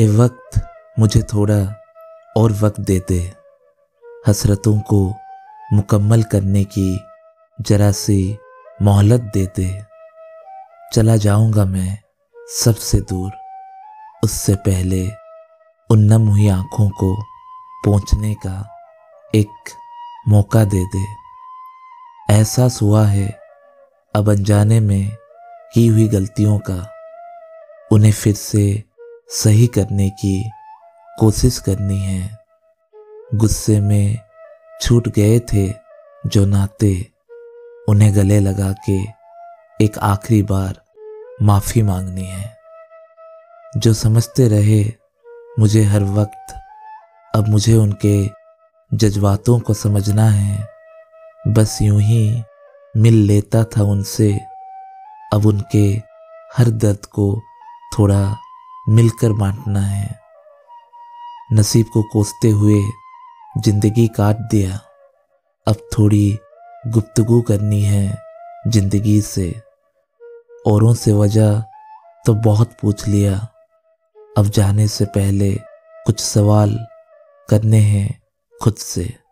ए वक्त मुझे थोड़ा और वक्त दे दे हसरतों को मुकम्मल करने की जरा सी मोहलत दे दे चला जाऊँगा मैं सबसे दूर। उससे पहले उन नम हुई आँखों को पहुँचने का एक मौका दे दे एहसास हुआ है, अब अनजाने में की हुई गलतियों का उन्हें फिर से सही करने की कोशिश करनी है। गुस्से में छूट गए थे जो नाते, उन्हें गले लगा के एक आखिरी बार माफ़ी मांगनी है। जो समझते रहे मुझे हर वक्त, अब मुझे उनके जज्बातों को समझना है। बस यूँ ही मिल लेता था उनसे, अब उनके हर दर्द को थोड़ा मिलकर बांटना है। नसीब को कोसते हुए ज़िंदगी काट दिया। अब थोड़ी गुफ्तगु करनी है ज़िंदगी से। औरों से वजह तो बहुत पूछ लिया। अब जाने से पहले कुछ सवाल करने हैं खुद से।